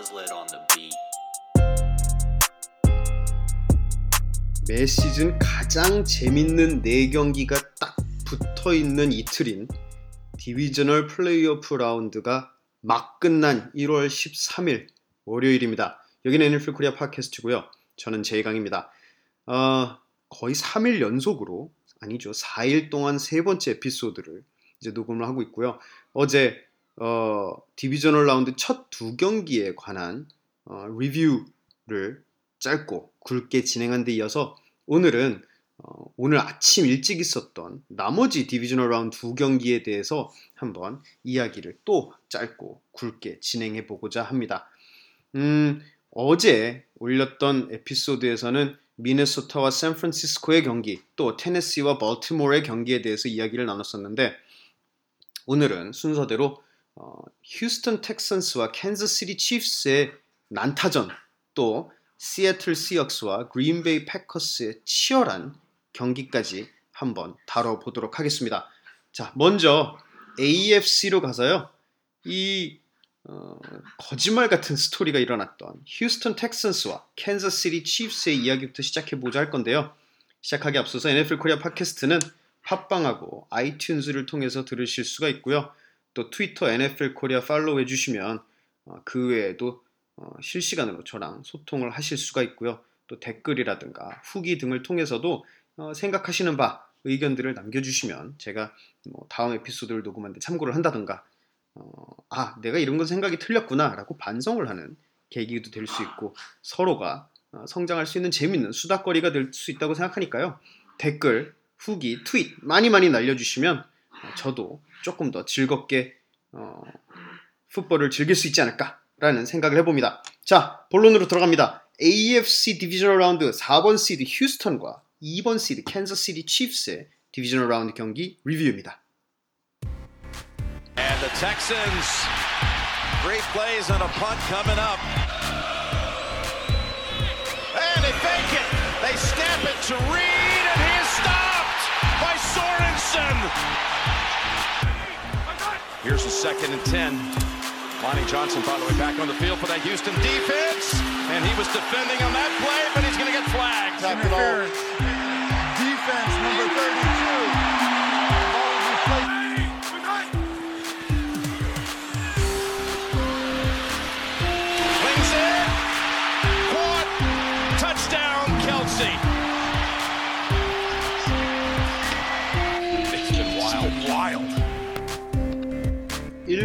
Buzzlet on the beat. 매 시즌 가장 재밌는 4경기가 딱 붙어 있는 이틀인 divisional 플레이오프 라운드가 막 끝난 1월 13일 월요일입니다. 여기는 NFL 코리아 팟캐스트고요. 저는 제이강입니다. 어, 거의 3일 연속으로 아니죠. 4일 동안 세 번째 에피소드를 이제 녹음을 하고 있고요. 어제 어, divisional 라운드 첫 두 경기에 관한 어, 리뷰를 짧고 굵게 진행한 데 이어서 오늘은 어, 오늘 아침 일찍 있었던 나머지 divisional 라운드 두 경기에 대해서 한번 이야기를 또 짧고 굵게 진행해 보고자 합니다. 음, 어제 올렸던 에피소드에서는 미네소타와 샌프란시스코의 경기, 또 테네시와 벌티모어의 경기에 대해서 이야기를 나눴었는데 오늘은 순서대로 어, 휴스턴 텍슨스와 캔자스시티 치프스의 난타전, 또 시애틀 시혹스와 그린베이 패커스의 치열한 경기까지 한번 다뤄보도록 하겠습니다. 자, 먼저 AFC로 가서요. 이 어, 거짓말 같은 스토리가 일어났던 휴스턴 텍슨스와 캔자스시티 치프스의 이야기부터 시작해 보자 할 건데요. 시작하기 앞서서 NFL 코리아 팟캐스트는 팟빵하고 아이튠즈를 통해서 들으실 수가 있고요. 또 트위터 NFL 코리아 팔로우 해주시면 어, 그 외에도 어, 실시간으로 저랑 소통을 하실 수가 있고요. 또 댓글이라든가 후기 등을 통해서도 어, 생각하시는 바 의견들을 남겨주시면 제가 뭐 다음 에피소드를 녹음하는데 참고를 한다든가 어, 아 내가 이런 건 생각이 틀렸구나라고 반성을 하는 계기도 될 수 있고 서로가 어, 성장할 수 있는 재밌는 수다거리가 될 수 있다고 생각하니까요. 댓글, 후기, 트윗 많이 많이 날려주시면 어, 저도 조금 더 즐겁게 어, 풋볼을 즐길 수 있지 않을까라는 생각을 해봅니다. 자, 본론으로 들어갑니다. AFC divisional 라운드 4번 시드 휴스턴과 2번 시드 캔자스시티 치프스의 divisional 라운드 경기 리뷰입니다. And the Texans, great plays on a punt coming up. And they fake it. They snap it to Reed, by Sorensen. Here's the second and 10. Lonnie Johnson, by the way, back on the field for that Houston defense. And he was defending on that play, but he's going to get flagged. interference. Defense number 32.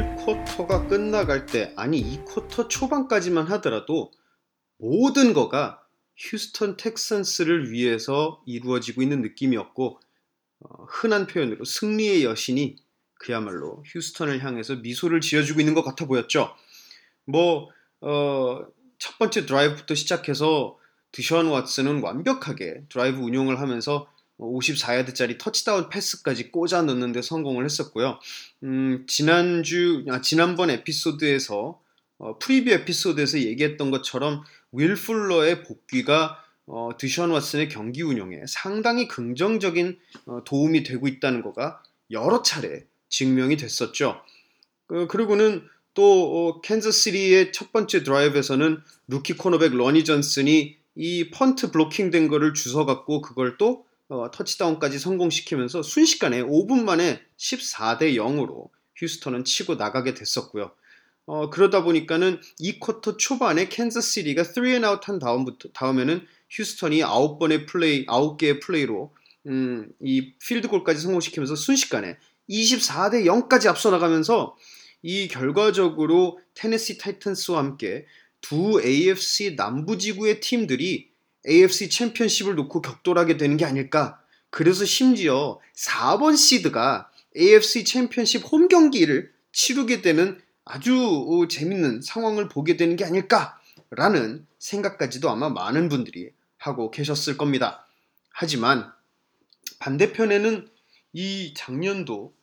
1쿼터가 끝나갈 때 아니 2쿼터 초반까지만 하더라도 모든 거가 휴스턴 텍슨스를 위해서 이루어지고 있는 느낌이었고 어, 흔한 표현으로 승리의 여신이 그야말로 휴스턴을 향해서 미소를 지어주고 있는 것 같아 보였죠. 뭐, 어, 첫 번째 드라이브부터 시작해서 드션 왓슨은 완벽하게 드라이브 운용을 하면서 54야드짜리 터치다운 패스까지 꽂아 넣는데 성공을 했었고요. 음, 지난주, 아, 지난번 에피소드에서, 어, 프리뷰 에피소드에서 얘기했던 것처럼 윌 풀러의 복귀가 어, 드션 왓슨의 경기 운영에 상당히 긍정적인 어, 도움이 되고 있다는 거가 여러 차례 증명이 됐었죠. 그, 그리고는 또 어, 캔자스시티의 첫 번째 드라이브에서는 루키 cornerback 로니 존슨이 이 펀트 블로킹 된 거를 주워 갖고 그걸 또 어, 터치다운까지 성공시키면서 순식간에 5분 만에 14대 0으로 휴스턴은 치고 나가게 됐었고요. 어, 그러다 보니까는 이 쿼터 초반에 캔자스시티가 3 and out 한 다음부터 다음에는 휴스턴이 9번의 플레이, 9개의 플레이로 음, 이 필드골까지 성공시키면서 순식간에 24대 0까지 앞서 나가면서 이 결과적으로 테네시 타이탄스와 함께 두 AFC 남부 지구의 팀들이 AFC 챔피언십을 놓고 격돌하게 되는 게 아닐까. 그래서 심지어 4번 시드가 AFC 챔피언십 홈 경기를 치르게 되는 아주 재밌는 상황을 보게 되는 게 아닐까라는 생각까지도 아마 많은 분들이 하고 계셨을 겁니다. 하지만 반대편에는 이 작년도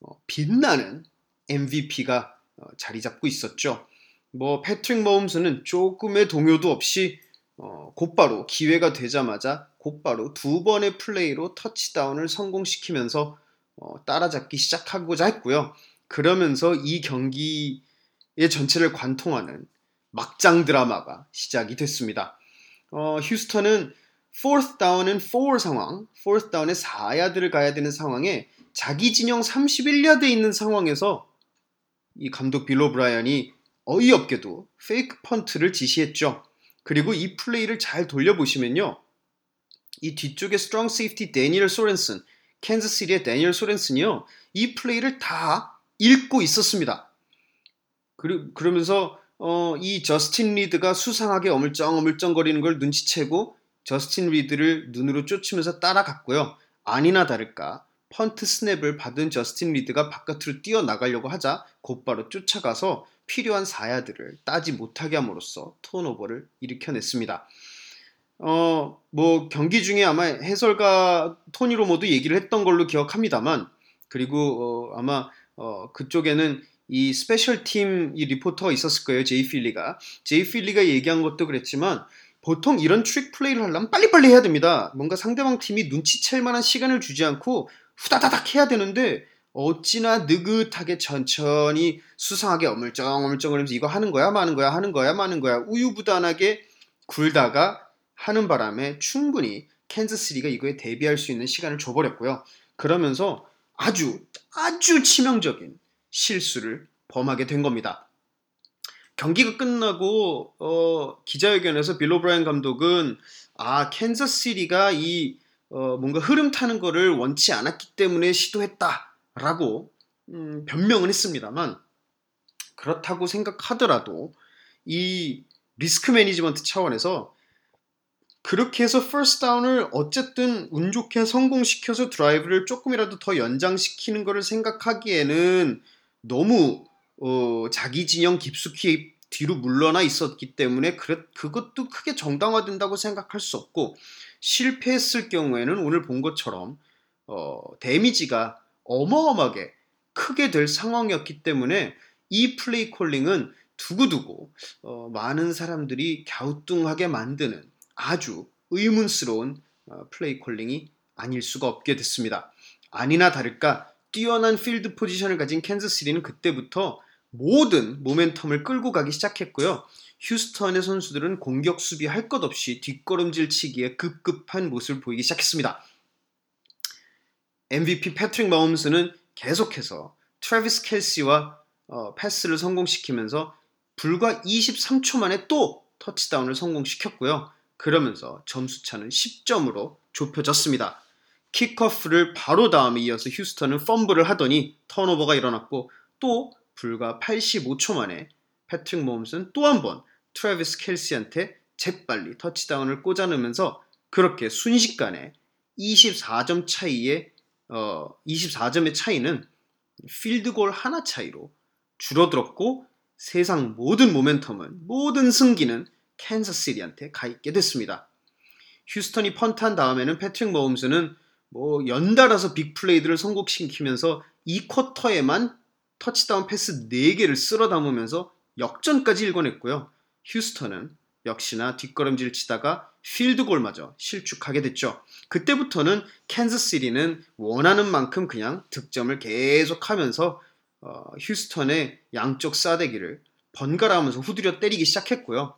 어, 빛나는 MVP가 어, 자리 잡고 있었죠. 뭐 패트릭 머홈스는 조금의 동요도 없이 어, 곧바로 기회가 되자마자 곧바로 두 번의 플레이로 터치다운을 성공시키면서 어, 따라잡기 시작하고자 했고요. 그러면서 이 경기의 전체를 관통하는 막장 드라마가 시작이 됐습니다. 어, 휴스턴은 4th down and 4 상황, 4th down에 4야드를 가야 되는 상황에 자기 진영 31야드에 있는 상황에서 이 감독 빌 오브라이언이 어이없게도 fake punt를 지시했죠. 그리고 이 플레이를 잘 돌려보시면요. 이 뒤쪽에 strong safety 데니얼 소렌슨, 캔자스시티의 데니얼 소렌슨이요. 이 플레이를 다 읽고 있었습니다. 그리, 그러면서 어, 이 저스틴 리드가 수상하게 어물쩡어물쩡거리는 걸 눈치채고 저스틴 리드를 눈으로 쫓으면서 따라갔고요. 아니나 다를까 punt snap을 받은 저스틴 리드가 바깥으로 뛰어나가려고 하자 곧바로 쫓아가서 필요한 4야드를 따지 못하게 함으로써 turnover를 일으켜냈습니다. 어, 뭐 경기 중에 아마 해설가 토니 로모도 얘기를 했던 걸로 기억합니다만 그리고 어, 아마 어, 그쪽에는 이 special team 이 리포터가 있었을 거예요. 제이 필리가. 제이 필리가 얘기한 것도 그랬지만 보통 이런 trick play를 하려면 빨리빨리 해야 됩니다. 뭔가 상대방 팀이 눈치챌 만한 시간을 주지 않고 후다다닥 해야 되는데 어찌나 느긋하게 천천히 수상하게 어물쩡어물쩡 거리면서 이거 하는 거야 마는 거야 하는 거야 마는 거야 우유부단하게 굴다가 하는 바람에 충분히 캔자스리가 이거에 대비할 수 있는 시간을 줘버렸고요. 그러면서 아주 아주 치명적인 실수를 범하게 된 겁니다. 경기가 끝나고 어, 기자회견에서 빌로 브라이언 감독은 아 캔자스시리가 이 어, 뭔가 흐름 타는 거를 원치 않았기 때문에 시도했다라고 음, 변명은 했습니다만 그렇다고 생각하더라도 이 리스크 매니지먼트 차원에서 그렇게 해서 first down을 어쨌든 운 좋게 성공시켜서 드라이브를 조금이라도 더 연장시키는 것을 생각하기에는 너무 어, 자기 진영 깊숙이 뒤로 물러나 있었기 때문에 그, 그것도 크게 정당화된다고 생각할 수 없고 실패했을 경우에는 오늘 본 것처럼 어, 데미지가 어마어마하게 크게 될 상황이었기 때문에 이 플레이 콜링은 두고두고 어, 많은 사람들이 갸우뚱하게 만드는 아주 의문스러운 어, 플레이 콜링이 아닐 수가 없게 됐습니다. 아니나 다를까 뛰어난 필드 포지션을 가진 캔자스시리는 그때부터 모든 모멘텀을 끌고 가기 시작했고요. 휴스턴의 선수들은 공격 수비 할 것 없이 뒷걸음질 치기에 급급한 모습을 보이기 시작했습니다. MVP 패트릭 마홈스는 계속해서 트래비스 켈시와 어, 패스를 성공시키면서 불과 23초 만에 또 터치다운을 성공시켰고요. 그러면서 점수차는 10점으로 좁혀졌습니다. 킥오프를 바로 다음에 이어서 휴스턴은 fumble을 하더니 turnover가 일어났고 또 불과 85초 만에 패트릭 마홈스는 또 한 번 트래비스 켈시한테 재빨리 터치다운을 꽂아넣으면서 그렇게 순식간에 24점 차이의 어, 24점의 차이는 필드골 하나 차이로 줄어들었고 세상 모든 모멘텀은 모든 승기는 캔사시리한테 가 있게 됐습니다. 휴스턴이 펀트한 다음에는 패트릭 머홈스는 뭐 연달아서 빅플레이들을 성공시키면서 이 쿼터에만 터치다운 패스 4개를 쓸어 담으면서 역전까지 일궈냈고요. 휴스턴은 역시나 뒷걸음질 치다가 필드골마저 실축하게 됐죠. 그때부터는 캔자스시리는 원하는 만큼 그냥 득점을 계속하면서 어, 휴스턴의 양쪽 싸대기를 번갈아 하면서 후드려 때리기 시작했고요.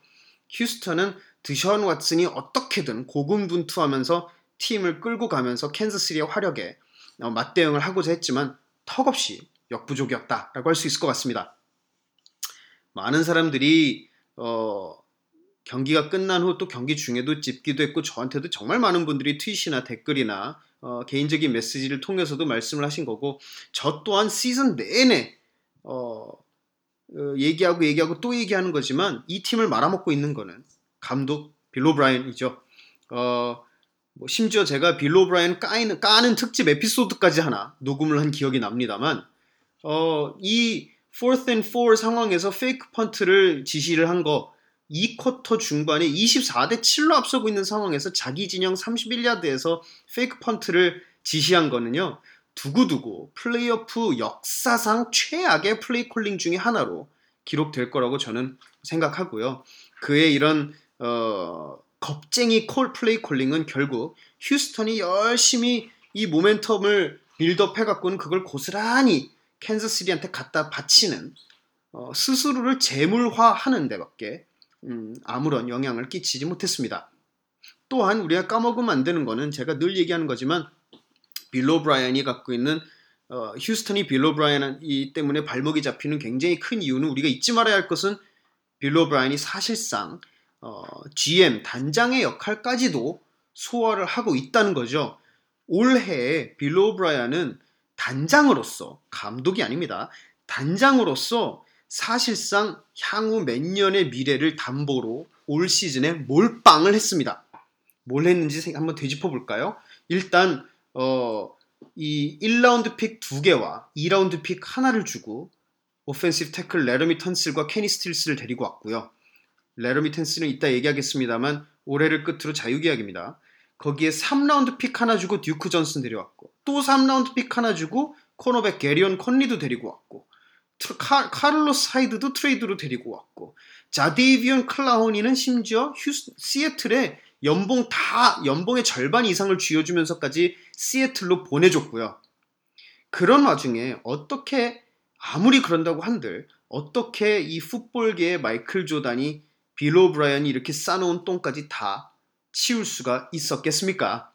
휴스턴은 드션 왓슨이 어떻게든 고군분투하면서 팀을 끌고 가면서 캔자스시리의 화력에 어, 맞대응을 하고자 했지만 턱없이 역부족이었다라고 할 수 있을 것 같습니다. 많은 사람들이 어, 경기가 끝난 후 또 경기 중에도 찝기도 했고 저한테도 정말 많은 분들이 트윗이나 댓글이나 어, 개인적인 메시지를 통해서도 말씀을 하신 거고 저 또한 시즌 내내 어, 어, 얘기하고 얘기하고 또 얘기하는 거지만 이 팀을 말아먹고 있는 거는 감독 빌로 브라이언이죠. 어, 뭐 심지어 제가 빌로 브라이언 까이는, 까는 특집 에피소드까지 하나 녹음을 한 기억이 납니다만 어, 이 4th and 4 상황에서 fake punt를 지시를 한 거 2쿼터 중반에 24대 7로 앞서고 있는 상황에서 자기 진영 31야드에서 fake punt를 지시한 거는요. 두고두고 플레이오프 역사상 최악의 play calling 중의 하나로 기록될 거라고 저는 생각하고요. 그의 이런 어, 겁쟁이 call play calling은 결국 휴스턴이 열심히 이 모멘텀을 build up 해갖고는 그걸 고스란히 캔자스시티한테 갖다 바치는 어, 스스로를 제물화하는 데밖에 음, 아무런 영향을 끼치지 못했습니다. 또한 우리가 까먹으면 안 되는 거는 제가 늘 얘기하는 거지만 빌 오브라이언이 갖고 있는 어, 휴스턴이 빌 오브라이언이 때문에 발목이 잡히는 굉장히 큰 이유는 우리가 잊지 말아야 할 것은 빌 오브라이언이 사실상 어, GM 단장의 역할까지도 소화를 하고 있다는 거죠. 올해 빌 오브라이언은 단장으로서 감독이 아닙니다. 단장으로서 사실상 향후 몇 년의 미래를 담보로 올 시즌에 몰빵을 했습니다. 뭘 했는지 한번 되짚어 볼까요? 일단 어, 이 1라운드 pick 두 개와 2라운드 pick 하나를 주고 offensive tackle 레러미 턴실과 케니 스틸스를 데리고 왔고요. 레러미 턴실은 이따 얘기하겠습니다만 올해를 끝으로 자유계약입니다. 거기에 3라운드 pick 하나 주고 듀크 존슨 데려왔고 또 3라운드 pick 하나 주고 cornerback 게리온 컨리도 데리고 왔고 카, 카를로스 하이드도 트레이드로 데리고 왔고 저데이비언 클라우니는 심지어 휴 시애틀에 연봉 다 연봉의 절반 이상을 쥐어주면서까지 시애틀로 보내줬고요. 그런 와중에 어떻게 아무리 그런다고 한들 어떻게 이 풋볼계의 마이클 조단이 빌로 브라이언이 이렇게 쌓아놓은 똥까지 다 치울 수가 있었겠습니까?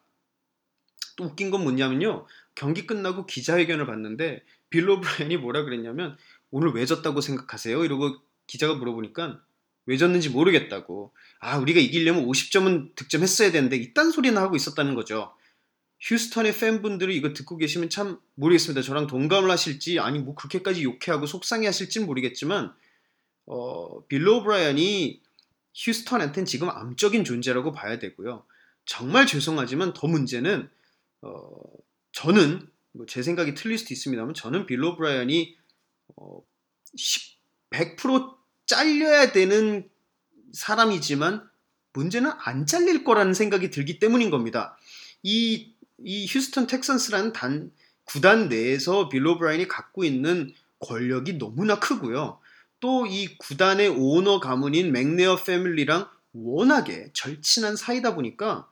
또 웃긴 건 뭐냐면요. 경기 끝나고 기자회견을 봤는데 빌로 브라이언이 뭐라 그랬냐면 오늘 왜 졌다고 생각하세요? 이러고 기자가 물어보니까 왜 졌는지 모르겠다고. 아, 우리가 이기려면 50점은 득점했어야 되는데 이딴 소리나 하고 있었다는 거죠. 휴스턴의 팬분들이 이거 듣고 계시면 참 모르겠습니다. 저랑 동감을 하실지 아니 뭐 그렇게까지 욕해하고 속상해 하실진 모르겠지만 어, 빌 오브라이언이 휴스턴한테는 지금 암적인 존재라고 봐야 되고요. 정말 죄송하지만 더 문제는 어, 저는 뭐 제 생각이 틀릴 수도 있습니다만 저는 빌 오브라이언이 어, 100% 잘려야 되는 사람이지만 문제는 안 잘릴 거라는 생각이 들기 때문인 겁니다. 이, 이 휴스턴 텍산스라는 단 구단 내에서 빌 오브라이언이 갖고 있는 권력이 너무나 크고요. 또 이 구단의 오너 가문인 맥네어 family랑 워낙에 절친한 사이다 보니까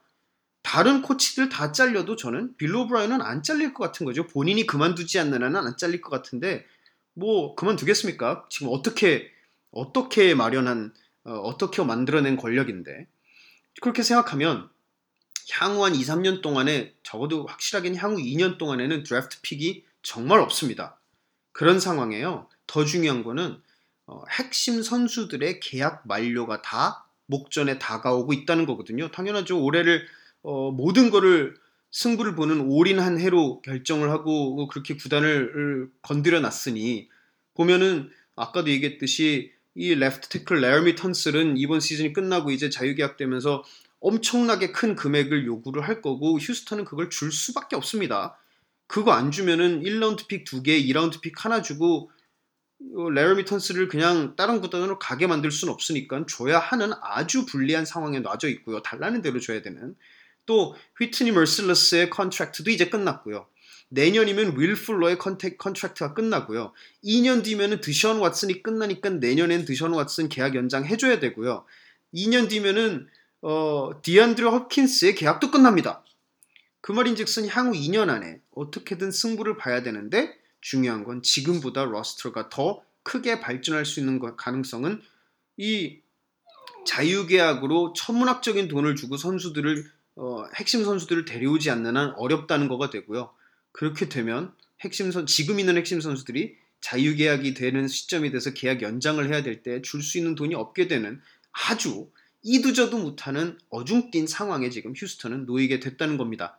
다른 코치들 다 잘려도 저는 빌 오브라이언은 안 잘릴 것 같은 거죠. 본인이 그만두지 않는 한은 안 잘릴 것 같은데 뭐 그만두겠습니까? 지금 어떻게 어떻게 마련한 어, 떻게 만들어낸 권력인데 그렇게 생각하면 향후 한 2, 3년 동안에 적어도 확실하게는 향후 2년 동안에는 드래프트 pick이 정말 없습니다. 그런 상황에요. 더 중요한 거는 어, 핵심 선수들의 계약 만료가 다 목전에 다가오고 있다는 거거든요. 당연하죠. 올해를 어, 모든 거를 승부를 보는 올인한 해로 결정을 하고 그렇게 구단을 건드려 놨으니 보면은 아까도 얘기했듯이 이 left tackle 레러미 턴실은 이번 시즌이 끝나고 이제 자유계약되면서 엄청나게 큰 금액을 요구를 할 거고 휴스턴은 그걸 줄 수밖에 없습니다. 그거 안 주면은 1라운드 pick 2개, 2라운드 pick 하나 주고 레러미 턴실을 그냥 다른 구단으로 가게 만들 수는 없으니까 줘야 하는 아주 불리한 상황에 놓여져 있고요. 달라는 대로 줘야 되는. 또 휘트니 머실러스의 contract도 이제 끝났고요. 내년이면 윌 풀러의 contract contract가 끝나고요. 2년 뒤면은 드션 왓슨이 끝나니까 내년엔 드션 왓슨 계약 연장 해줘야 되고요. 2년 뒤면은 어, 디안드레 홉킨스의 계약도 끝납니다. 그 말인즉슨 향후 2년 안에 어떻게든 승부를 봐야 되는데 중요한 건 지금보다 roster가 더 크게 발전할 수 있는 가능성은 이 자유계약으로 천문학적인 돈을 주고 선수들을 어, 핵심 선수들을 데려오지 않는 한 어렵다는 거가 되고요. 그렇게 되면 핵심 선 지금 있는 핵심 선수들이 자유계약이 되는 시점이 돼서 계약 연장을 해야 될 때 줄 수 있는 돈이 없게 되는 아주 이도저도 못하는 어중뜬 상황에 지금 휴스턴은 놓이게 됐다는 겁니다.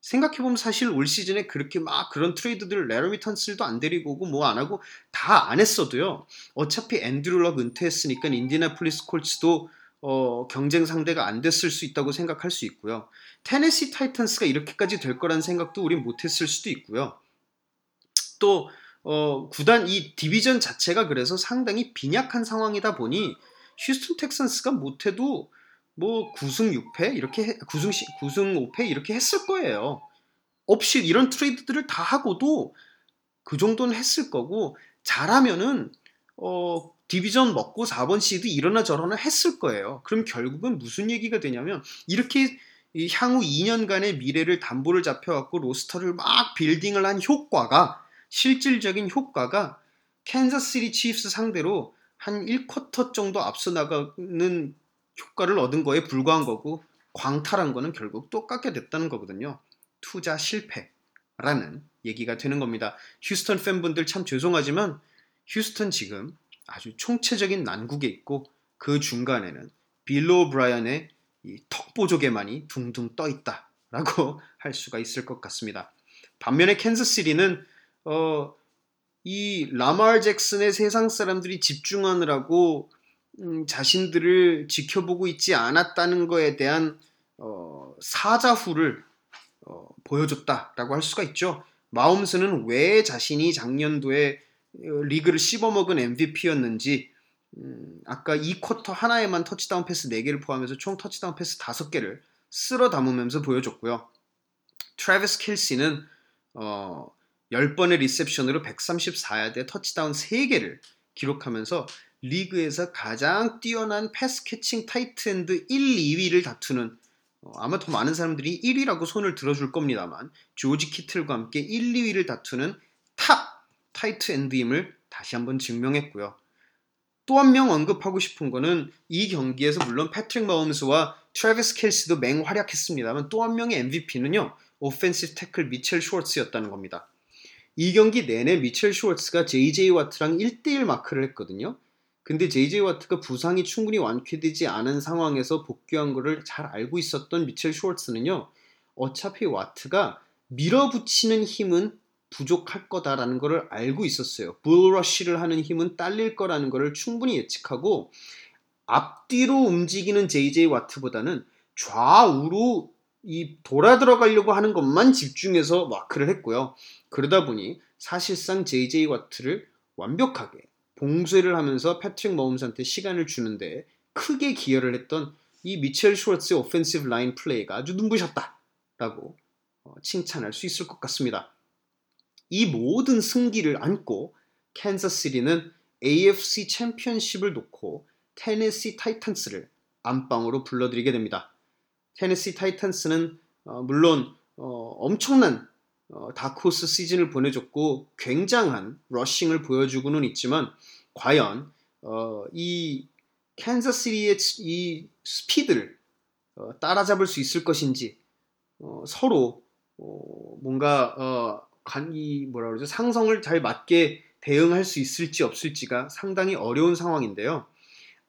생각해보면 사실 올 시즌에 그렇게 막 그런 트레이드들 래러미 턴슬도 안 데리고 오고 뭐 안 하고 다 안 했어도요. 어차피 앤드류 럭 은퇴했으니까 인디애나폴리스 콜츠도 어, 경쟁 상대가 안 됐을 수 있다고 생각할 수 있고요. 테네시 타이탄스가 이렇게까지 될 거라는 생각도 우린 못했을 수도 있고요. 또 어, 구단 이 디비전 자체가 그래서 상당히 빈약한 상황이다 보니 휴스턴 텍산스가 못해도 뭐 9승 6패 이렇게 9승 9승 5패 이렇게 했을 거예요. 없이 이런 트레이드들을 다 하고도 그 정도는 했을 거고 잘하면은 어 디비전 먹고 4번 시드 이러나 저러나 했을 거예요. 그럼 결국은 무슨 얘기가 되냐면 이렇게 향후 2년간의 미래를 담보를 잡혀갖고 로스터를 막 빌딩을 한 효과가 실질적인 효과가 캔자스시티 치프스 상대로 한 1쿼터 정도 앞서 나가는 효과를 얻은 거에 불과한 거고 광탈한 거는 결국 똑같게 됐다는 거거든요. 투자 실패라는 얘기가 되는 겁니다. 휴스턴 팬분들 참 죄송하지만 휴스턴 지금 아주 총체적인 난국에 있고 그 중간에는 빌 오브라이언의 턱보조개만이 둥둥 떠 있다라고 할 수가 있을 것 같습니다. 반면에 캔자스시티는 어, 이 라마 잭슨에 세상 사람들이 집중하느라고 음, 자신들을 지켜보고 있지 않았다는 거에 대한 어, 사자후를 어, 보여줬다라고 할 수가 있죠. 마홈스는 왜 자신이 작년도에 어, 리그를 씹어먹은 MVP였는지 음, 아까 이 쿼터 하나에만 터치다운 패스 4개를 포함해서 총 터치다운 패스 5개를 쓸어 담으면서 보여줬고요. 트래비스 켈시는 어, 10번의 리셉션으로 134야드의 터치다운 3개를 기록하면서 리그에서 가장 뛰어난 pass catching tight end 1, 2위를 다투는 어, 아마 더 많은 사람들이 1위라고 손을 들어줄 겁니다만 조지 키틀과 함께 1, 2위를 다투는 top tight end임을 다시 한번 증명했고요. 또 한 명 언급하고 싶은 거는 이 경기에서 물론 패트릭 마홈스와 트래비스 켈시도 맹활약했습니다만 또 한 명의 MVP는요. offensive tackle 미첼 슈워츠였다는 겁니다. 이 경기 내내 미첼 슈워츠가 JJ 와트랑 1대1 마크를 했거든요. 근데 JJ 와트가 부상이 충분히 완쾌되지 않은 상황에서 복귀한 것을 잘 알고 있었던 미첼 슈워츠는요. 어차피 와트가 밀어붙이는 힘은 부족할 거다라는 것을 알고 있었어요. 불러쉬를 하는 힘은 딸릴 거라는 것을 충분히 예측하고 앞뒤로 움직이는 JJ 와트보다는 좌우로 이 돌아 들어가려고 하는 것만 집중해서 마크를 했고요. 그러다 보니 사실상 JJ 와트를 완벽하게 봉쇄를 하면서 패트릭 머홈스한테 시간을 주는데 크게 기여를 했던 이 미첼 슈워츠의 offensive line 플레이가 아주 눈부셨다라고 어, 칭찬할 수 있을 것 같습니다. 이 모든 승기를 안고 캔자스시티는 AFC 챔피언십을 놓고 테네시 타이탄스를 안방으로 불러들이게 됩니다. 테네시 타이탄스는 어, 물론 어, 엄청난 어, 다크호스 시즌을 보내줬고 굉장한 rushing을 보여주고는 있지만 과연 어, 이 캔자스시티의 이 스피드를 어, 따라잡을 수 있을 것인지 어, 서로 어, 뭔가 어, 이 뭐라 그러죠 상성을 잘 맞게 대응할 수 있을지 없을지가 상당히 어려운 상황인데요.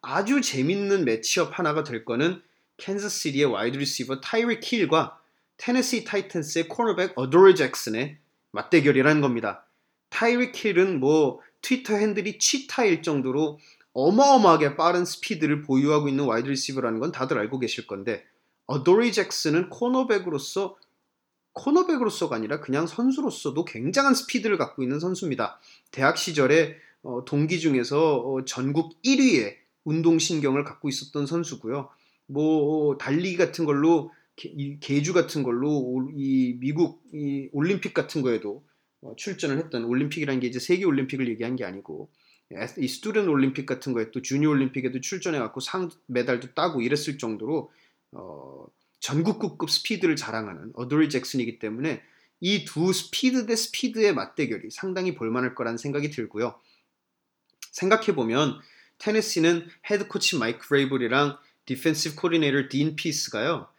아주 재밌는 matchup 하나가 될 거는 캔자스시티의 wide receiver 타이릭 힐과 테네시 타이탄스의 cornerback 어도리 잭슨의 맞대결이라는 겁니다. 타이릭 힐은 뭐 트위터 handle이 치타일 정도로 어마어마하게 빠른 스피드를 보유하고 있는 wide receiver라는 건 다들 알고 계실 건데 어도리 잭슨은 cornerback으로서 cornerback으로서가 아니라 그냥 선수로서도 굉장한 스피드를 갖고 있는 선수입니다. 대학 시절에 어, 동기 중에서 어, 전국 1위의 운동신경을 갖고 있었던 선수고요. 뭐 달리기 같은 걸로 이 계주 같은 걸로 이 미국 이 올림픽 같은 거에도 어, 출전을 했던 올림픽이라는 게 이제 세계 올림픽을 얘기한 게 아니고 이 student 올림픽 같은 거에 또 주니어 올림픽에도 출전해 갖고 상 메달도 따고 이랬을 정도로 어, 전국구급 스피드를 자랑하는 어도리 잭슨이기 때문에 이 두 스피드 대 스피드의 맞대결이 상당히 볼만할 거라는 생각이 들고요. 생각해 보면 테네시는 head coach 마이크 브레이블이랑 defensive coordinator 딘 피스가요.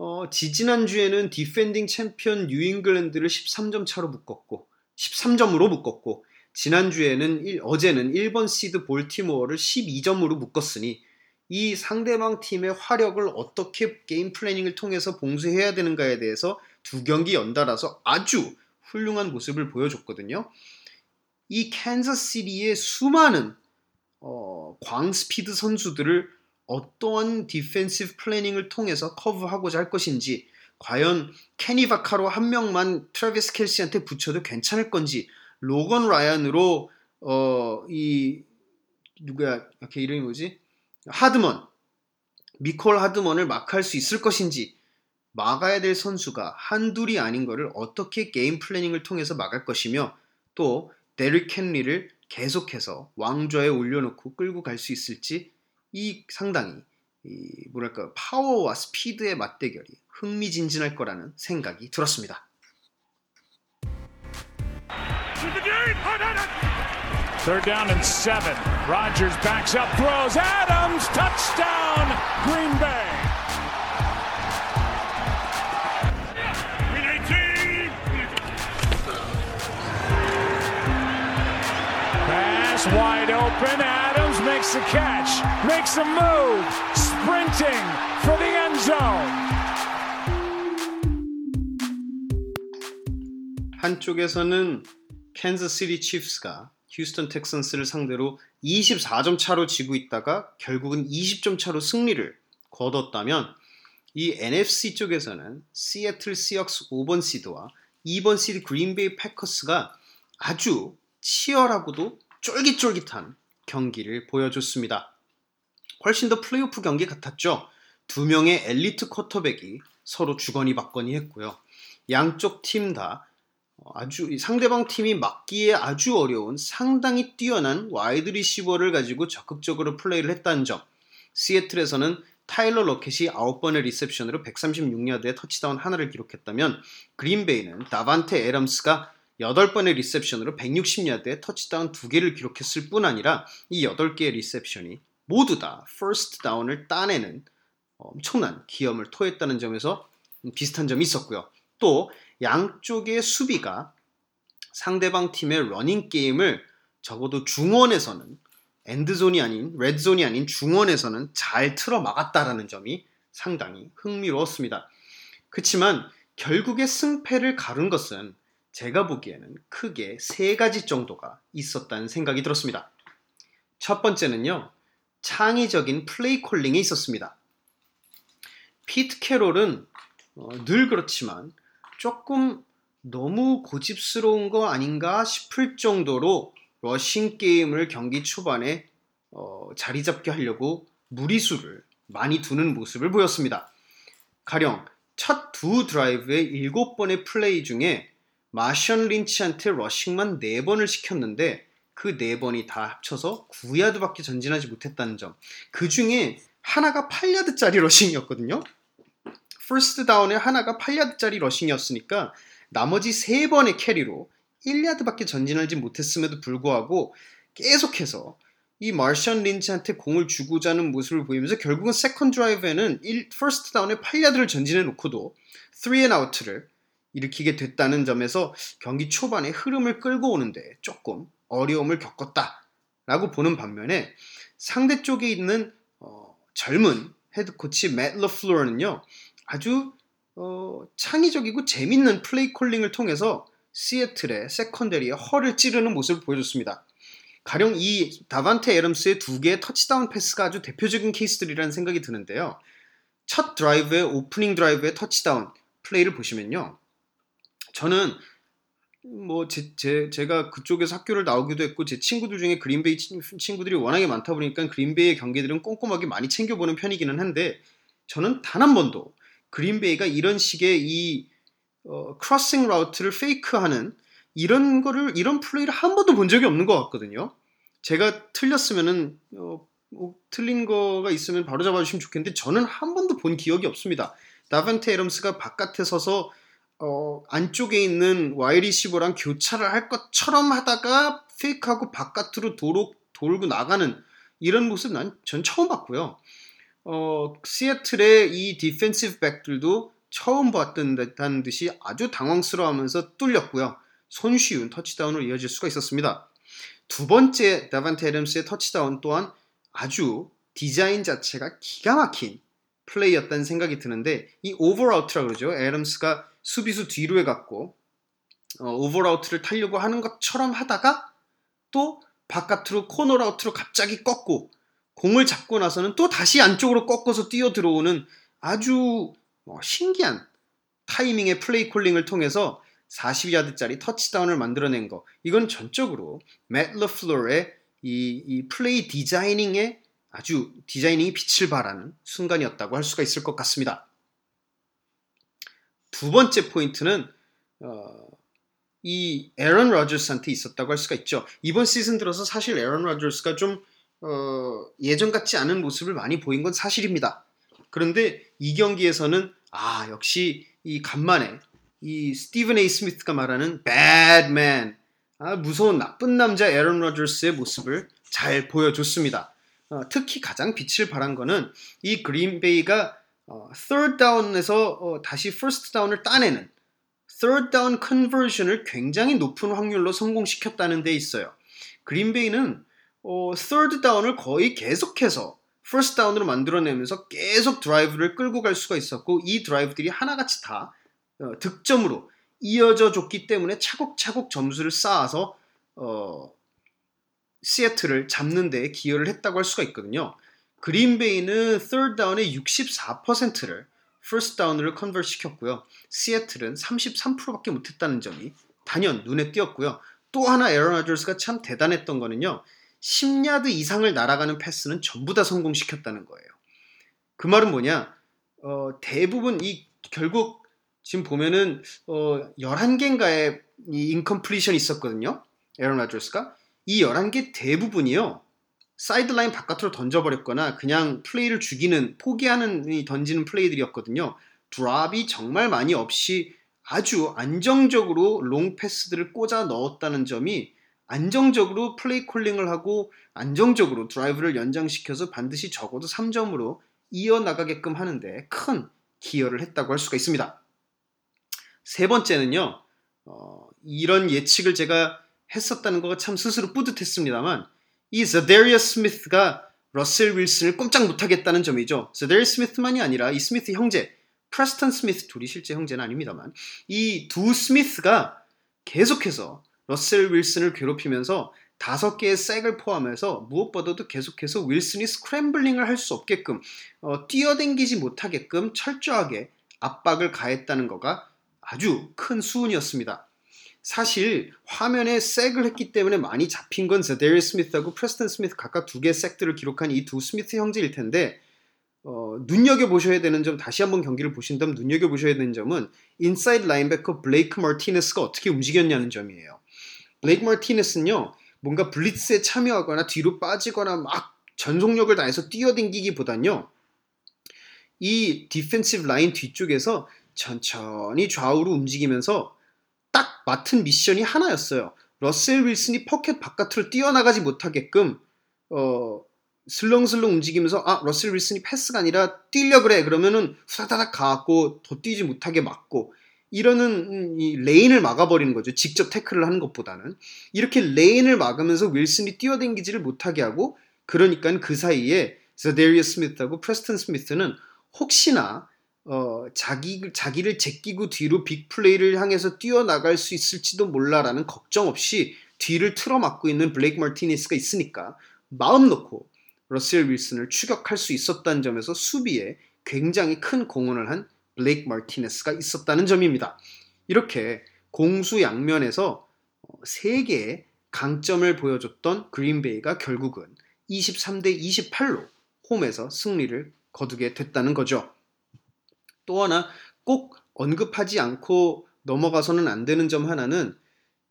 어, 지지난주에는 defending champion 뉴잉글랜드를 13점 차로 묶었고 13점으로 묶었고 지난주에는 일, 어제는 1번 시드 볼티모어를 12점으로 묶었으니 이 상대방 팀의 화력을 어떻게 game planning을 통해서 봉쇄해야 되는가에 대해서 두 경기 연달아서 아주 훌륭한 모습을 보여줬거든요. 이 캔자스시티의 수많은 어, 광스피드 선수들을 어떠한 defensive planning을 통해서 curb하고자 할 것인지 과연 케니 바카로 한 명만 트래비스 켈시한테 붙여도 괜찮을 건지 로건 라이언으로 어 이 누구야? 이렇게 이름이 뭐지? 하드먼 미콜 하드먼을 마크할 수 있을 것인지 막아야 될 선수가 한둘이 아닌 것을 어떻게 game planning을 통해서 막을 것이며 또 데릭 헨리를 계속해서 왕좌에 올려놓고 끌고 갈 수 있을지 이 상당히 이 뭐랄까 파워와 스피드의 맞대결이 흥미진진할 거라는 생각이 들었습니다. Pass wide open. Makes the catch, makes the move, sprinting for the end zone. 한쪽에서는 캔자시티 치프스가 휴스턴 텍슨스를 상대로 24점 차로 지고 있다가 결국은 20점 차로 승리를 거뒀다면 이 NFC 쪽에서는 시애틀 시역스 5번 시드와 2번 시드 그린베이 패커스가 아주 치열하고도 쫄깃쫄깃한 경기를 보여줬습니다. 훨씬 더 플레이오프 경기 같았죠. 두 명의 엘리트 쿼터백이 서로 주거니 받거니 했고요. 양쪽 팀 다 아주 상대방 팀이 막기에 아주 어려운 상당히 뛰어난 wide receiver를 가지고 적극적으로 플레이를 했다는 점. 시애틀에서는 타일러 로켓이 9번의 reception으로 136야드의 터치다운 하나를 기록했다면 그린베이는 다반테 에덤스가 8번의 reception으로 160야드의 터치다운 2개를 기록했을 뿐 아니라 이 8개의 reception이 모두 다 first down을 따내는 엄청난 기염을 토했다는 점에서 비슷한 점이 있었고요. 또 양쪽의 수비가 상대방 팀의 running game을 적어도 중원에서는 end zone이 아닌 red zone이 아닌 중원에서는 잘 틀어 막았다라는 점이 상당히 흥미로웠습니다. 그렇지만 결국에 승패를 가른 것은 제가 보기에는 크게 세 가지 정도가 있었다는 생각이 들었습니다. 첫 번째는요, 창의적인 플레이 콜링에 있었습니다. 피트 캐롤은 어, 늘 그렇지만 조금 너무 고집스러운 거 아닌가 싶을 정도로 러싱 게임을 경기 초반에 어, 자리 잡게 하려고 무리수를 많이 두는 모습을 보였습니다. 가령 첫 두 드라이브의 7번의 플레이 중에 마션 린치한테 rushing만 4번을 시켰는데 그 4번이 다 합쳐서 9야드밖에 전진하지 못했다는 점. 그 중에 하나가 8야드짜리 rushing이었거든요. first down에 하나가 8야드짜리 rushing이었으니까 나머지 3번의 carry로 1야드밖에 전진하지 못했음에도 불구하고 계속해서 이 마션 린치한테 공을 주고자 하는 모습을 보이면서 결국은 second 드라이브에는 1, first down에 8야드를 전진해 놓고도 3 and out을 일으키게 됐다는 점에서 경기 초반에 흐름을 끌고 오는데 조금 어려움을 겪었다라고 보는 반면에 상대 쪽에 있는 어, 젊은 head coach 맷 러플로어는요 아주 어, 창의적이고 재밌는 play calling을 통해서 시애틀의 secondary에 허를 찌르는 모습을 보여줬습니다. 가령 이 다반테 에덤스의 두 개의 터치다운 패스가 아주 대표적인 케이스들이라는 생각이 드는데요. 첫 드라이브의 오프닝 드라이브의 터치다운 플레이를 보시면요. 저는 뭐 제, 제, 제가 그쪽에서 학교를 나오기도 했고 제 친구들 중에 그린베이 친구들이 워낙에 많다 보니까 그린베이의 경기들은 꼼꼼하게 많이 챙겨보는 편이기는 한데 저는 단 한 번도 그린베이가 이런 식의 이 어, crossing route를 fake하는 이런 거를 이런 플레이를 한 번도 본 적이 없는 것 같거든요. 제가 틀렸으면은 어, 뭐, 틀린 거가 있으면 바로 잡아주시면 좋겠는데 저는 한 번도 본 기억이 없습니다. 다반테 에덤스가 바깥에 서서 어, 안쪽에 있는 wide receiver랑 교차를 할 것처럼 하다가 fake하고 바깥으로 도로, 돌고 나가는 이런 모습 난 전 처음 봤고요. 어, 시애틀의 이 defensive back들도 처음 봤던 듯한 듯이 아주 당황스러워하면서 뚫렸고요. 손쉬운 터치다운으로 이어질 수가 있었습니다. 두 번째 다반테 에덤스의 터치다운 또한 아주 디자인 자체가 기가 막힌 플레이였다는 생각이 드는데 이 over out이라 그러죠. 에덤스가 수비수 뒤로 해갖고 어, 오버아웃을 타려고 하는 것처럼 하다가 또 바깥으로 코너아웃으로 갑자기 꺾고 공을 잡고 나서는 또 다시 안쪽으로 꺾어서 뛰어 들어오는 아주 어, 신기한 타이밍의 play calling을 통해서 40야드짜리 터치다운을 만들어낸 거. 이건 전적으로 맷 러플로의 이, 이 play designing에 아주 designing이 빛을 발하는 순간이었다고 할 수가 있을 것 같습니다. 두 번째 포인트는 어, 이 에런 로저스한테 있었다고 할 수가 있죠. 이번 시즌 들어서 사실 에런 로저스가 좀 어, 예전 같지 않은 모습을 많이 보인 건 사실입니다. 그런데 이 경기에서는 아 역시 이 간만에 이 스티븐 에이 스미스가 말하는 man 아, 무서운 나쁜 남자 에런 로저스의 모습을 잘 보여줬습니다. 어, 특히 가장 빛을 발한 거는 이 그린베이가 어, third down에서 어, 다시 first down을 따내는 third down conversion을 굉장히 높은 확률로 성공시켰다는 데 있어요. 그린베이는 어, third down을 거의 계속해서 first down으로 만들어내면서 계속 드라이브를 끌고 갈 수가 있었고 이 드라이브들이 하나같이 다 어, 득점으로 이어져 줬기 때문에 차곡차곡 점수를 쌓아서 어, 시애틀을 잡는 데 기여를 했다고 할 수가 있거든요. 그린베이는 third down의 64%를 first down으로 convert 시켰고요. 시애틀은 33%밖에 못했다는 점이 단연 눈에 띄었고요. 또 하나 에런 로저스가 참 대단했던 거는요. 10야드 이상을 날아가는 패스는 전부 다 성공시켰다는 거예요. 그 말은 뭐냐? 어, 대부분 이 결국 지금 보면은 어, 11개인가의 이 incompletion이 있었거든요. 에런 로저스가 이 11개 대부분이요. 사이드라인 바깥으로 던져버렸거나 그냥 플레이를 죽이는 포기하는 던지는 플레이들이었거든요. drop이 정말 많이 없이 아주 안정적으로 롱 패스들을 꽂아 넣었다는 점이 안정적으로 play calling을 하고 안정적으로 드라이브를 연장시켜서 반드시 적어도 3점으로 이어나가게끔 하는데 큰 기여를 했다고 할 수가 있습니다. 세 번째는요, 어, 이런 예측을 제가 했었다는 거가 참 스스로 뿌듯했습니다만, 이 자데리어스 스미스가 러셀 윌슨을 꼼짝 못하게 했다는 점이죠. 자데리어스 스미스만이 아니라 이 스미스 형제, 프레스턴 스미스 둘이 실제 형제는 아닙니다만, 이 두 스미스가 계속해서 러셀 윌슨을 괴롭히면서 다섯 개의 sack을 포함해서 무엇보다도 계속해서 윌슨이 scrambling을 할 수 없게끔 어, 뛰어댕기지 못하게끔 철저하게 압박을 가했다는 거가 아주 큰 수훈이었습니다. 사실 화면에 sack을 했기 때문에 많이 잡힌 건 자데리어 스미스하고 프레스턴 스미스 각각 두 개의 sack들을 기록한 이 두 스미스 형제일 텐데 어, 눈여겨보셔야 되는 점 다시 한번 경기를 보신다면 눈여겨보셔야 되는 점은 inside linebacker 블레이크 마티네스가 어떻게 움직였냐는 점이에요. 블레이크 마티네스는요 뭔가 blitz에 참여하거나 뒤로 빠지거나 막 전속력을 다해서 뛰어댕기기보단요 이 defensive line 뒤쪽에서 천천히 좌우로 움직이면서 딱 맡은 미션이 하나였어요. 러셀 윌슨이 포켓 바깥으로 뛰어나가지 못하게끔 어, 슬렁슬렁 움직이면서 아 러셀 윌슨이 패스가 아니라 뛰려 그래 그러면은 후다닥 가갖고 더 뛰지 못하게 막고 이러는 이 lane을 막아버리는 거죠. 직접 태클을 하는 것보다는 이렇게 lane을 막으면서 윌슨이 뛰어댕기지를 못하게 하고 그러니까 그 사이에 자데리어 스미스하고 프레스턴 스미스는 혹시나 어, 자기, 자기를 제끼고 뒤로 big play를 향해서 뛰어나갈 수 있을지도 몰라라는 걱정 없이 뒤를 틀어막고 있는 블레이크 마티네스가 있으니까 마음 놓고 러셀 윌슨을 추격할 수 있었다는 점에서 수비에 굉장히 큰 공헌을 한 블레이크 마티네스가 있었다는 점입니다. 이렇게 공수 양면에서 세 개의 강점을 보여줬던 그린베이가 결국은 23대 28로 홈에서 승리를 거두게 됐다는 거죠. 또 하나 꼭 언급하지 않고 넘어가서는 안 되는 점 하나는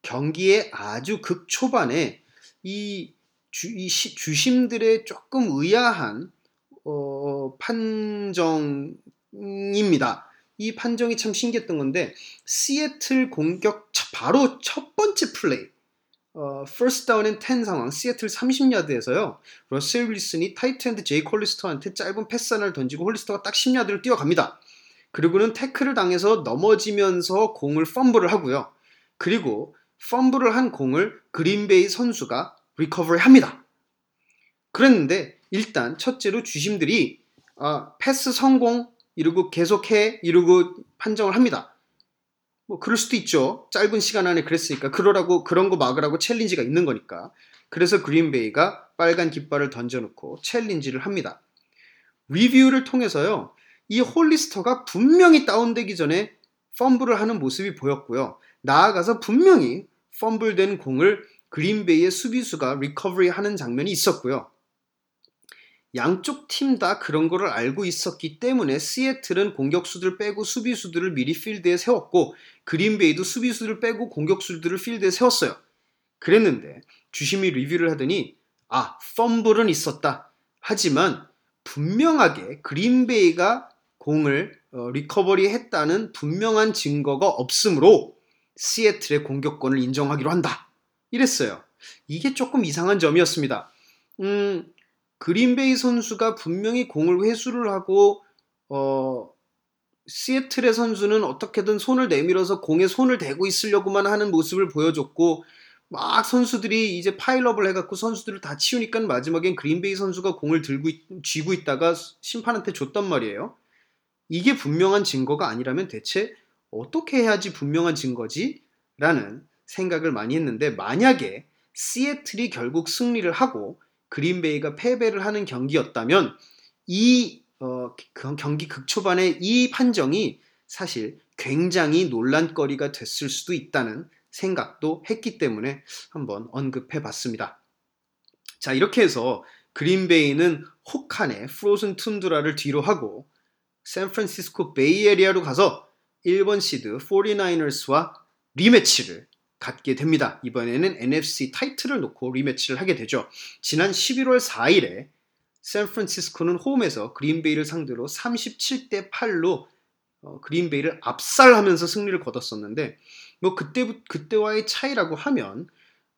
경기의 아주 극 초반에 이, 주, 이 시, 주심들의 조금 의아한 어, 판정입니다. 이 판정이 참 신기했던 건데 시애틀 공격 바로 첫 번째 플레이 어, first down and 10 상황 시애틀 30야드에서요 러셀 윌슨이 tight end 제이콥 홀리스터한테 짧은 패스 하나를 던지고 홀리스터가 딱 10야드를 뛰어갑니다. 그리고는 태클을 당해서 넘어지면서 공을 fumble을 하고요. 그리고 fumble을 한 공을 그린베이 선수가 recovery 합니다. 그랬는데 일단 첫째로 주심들이 아, 패스 성공 이러고 계속해 이러고 판정을 합니다. 뭐 그럴 수도 있죠. 짧은 시간 안에 그랬으니까 그러라고 그런 거 막으라고 challenge가 있는 거니까. 그래서 그린베이가 빨간 깃발을 던져놓고 challenge를 합니다. 리뷰를 통해서요. 이 홀리스터가 분명히 다운되기 전에 fumble을 하는 모습이 보였고요. 나아가서 분명히 fumble된 공을 그린베이의 수비수가 recovery 하는 장면이 있었고요. 양쪽 팀 다 그런 거를 알고 있었기 때문에 시애틀은 공격수들 빼고 수비수들을 미리 필드에 세웠고 그린베이도 수비수들 빼고 공격수들을 필드에 세웠어요. 그랬는데 주심이 리뷰를 하더니 아 fumble은 있었다. 하지만 분명하게 그린베이가 공을 어, recovery 했다는 분명한 증거가 없으므로 시애틀의 공격권을 인정하기로 한다. 이랬어요. 이게 조금 이상한 점이었습니다. 음, 그린베이 선수가 분명히 공을 회수를 하고 어, 시애틀의 선수는 어떻게든 손을 내밀어서 공에 손을 대고 있으려고만 하는 모습을 보여줬고 막 선수들이 이제 파일업을 해갖고 선수들을 다 치우니까 마지막엔 그린베이 선수가 공을 들고 있, 쥐고 있다가 심판한테 줬단 말이에요. 이게 분명한 증거가 아니라면 대체 어떻게 해야지 분명한 증거지? 라는 생각을 많이 했는데 만약에 시애틀이 결국 승리를 하고 그린베이가 패배를 하는 경기였다면 이 어, 그 경기 극초반에 이 판정이 사실 굉장히 논란거리가 됐을 수도 있다는 생각도 했기 때문에 한번 언급해 봤습니다. 자, 이렇게 해서 그린베이는 혹한의 프로즌 툰드라를 뒤로 하고 샌프란시스코 베이 에어리어로 가서 1번 시드 49ers와 rematch를 갖게 됩니다. 이번에는 NFC 타이틀을 놓고 rematch를 하게 되죠. 지난 11월 4일에 샌프란시스코는 홈에서 그린베이를 상대로 37대 8로 어, 그린베이를 압살하면서 승리를 거뒀었는데 뭐 그때 그때와의 차이라고 하면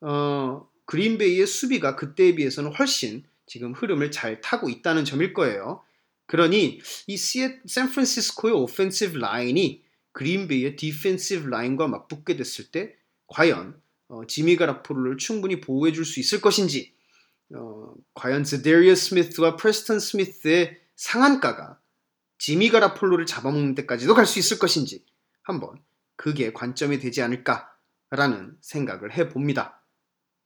어, 그린베이의 수비가 그때에 비해서는 훨씬 지금 흐름을 잘 타고 있다는 점일 거예요. 그러니 이 샌프란시스코의 오펜시브 라인이 그린베이의 defensive line과 맞붙게 됐을 때 과연 어, 지미 가라폴로를 충분히 보호해 줄 수 있을 것인지 어, 과연 자데리어 스미스와 프레스턴 스미스의 상한가가 지미 가라폴로를 잡아먹는 데까지도 갈 수 있을 것인지 한번 그게 관점이 되지 않을까라는 생각을 해봅니다.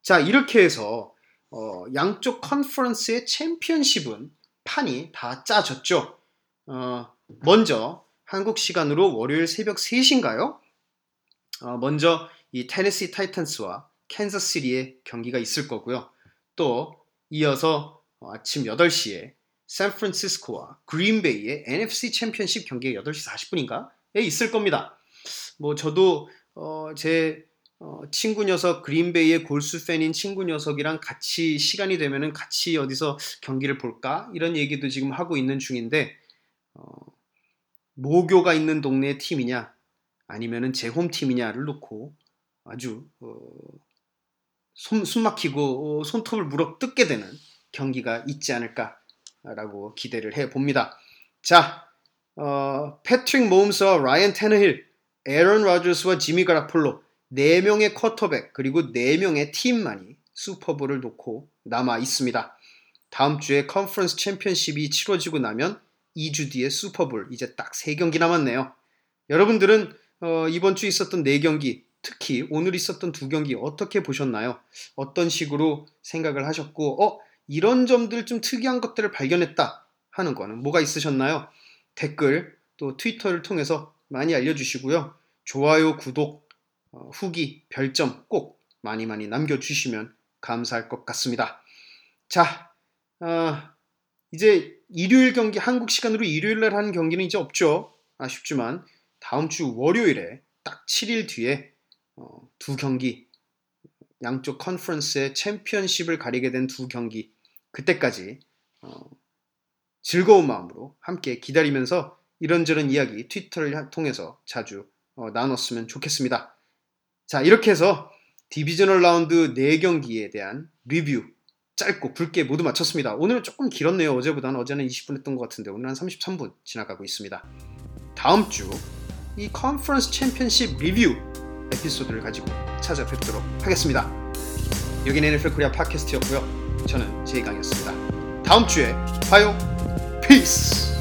자 이렇게 해서 어, 양쪽 컨퍼런스의 챔피언십은 판이 다 짜졌죠. 어, 먼저 한국 시간으로 월요일 새벽 3시인가요? 어, 먼저 이 테네시 타이탄스와 캔자스시리의 경기가 있을 거고요. 또 이어서 아침 8시에 샌프란시스코와 그린베이의 NFC 챔피언십 경기가 8시 40분인가에 있을 겁니다. 뭐 저도 어, 제 어, 친구 녀석 그린베이의 골수 팬인 친구 녀석이랑 같이 시간이 되면은 같이 어디서 경기를 볼까 이런 얘기도 지금 하고 있는 중인데 어, 모교가 있는 동네의 팀이냐 아니면은 제 홈팀이냐를 놓고 아주 어, 손, 숨 막히고 어, 손톱을 물어 뜯게 되는 경기가 있지 않을까라고 기대를 해 봅니다. 자, 어, 패트릭 모음스와 라이언 테너힐, 에런 로저스와 지미 가라폴로 4명의 쿼터백 그리고 4명의 팀만이 슈퍼볼을 놓고 남아 있습니다. 다음 주에 컨퍼런스 챔피언십이 치러지고 나면 2주 뒤에 슈퍼볼 이제 딱 3경기 남았네요. 여러분들은 어, 이번 주 있었던 4경기 특히 오늘 있었던 두 경기 어떻게 보셨나요? 어떤 식으로 생각을 하셨고 어 이런 점들 좀 특이한 것들을 발견했다 하는 거는 뭐가 있으셨나요? 댓글 또 트위터를 통해서 많이 알려주시고요. 좋아요, 구독, 어, 후기, 별점 꼭 많이 많이 남겨주시면 감사할 것 같습니다. 자, 어, 이제 일요일 경기 한국 시간으로 일요일 날 하는 경기는 이제 없죠. 아쉽지만 다음 주 월요일에 딱 7일 뒤에 어, 두 경기 양쪽 컨퍼런스의 챔피언십을 가리게 된 두 경기 그때까지 어, 즐거운 마음으로 함께 기다리면서 이런저런 이야기 트위터를 통해서 자주 어, 나눴으면 좋겠습니다. 자 이렇게 해서 divisional round 4경기에 대한 리뷰 짧고 굵게 모두 마쳤습니다. 오늘은 조금 길었네요. 어제보다는 어제는 20분 했던 것 같은데 오늘은 33분 지나가고 있습니다. 다음 주 이 conference championship 리뷰 에피소드를 가지고 찾아뵙도록 하겠습니다. 여기는 NFL 코리아 팟캐스트였고요. 저는 제이강이었습니다. 다음 주에 봐요. Peace!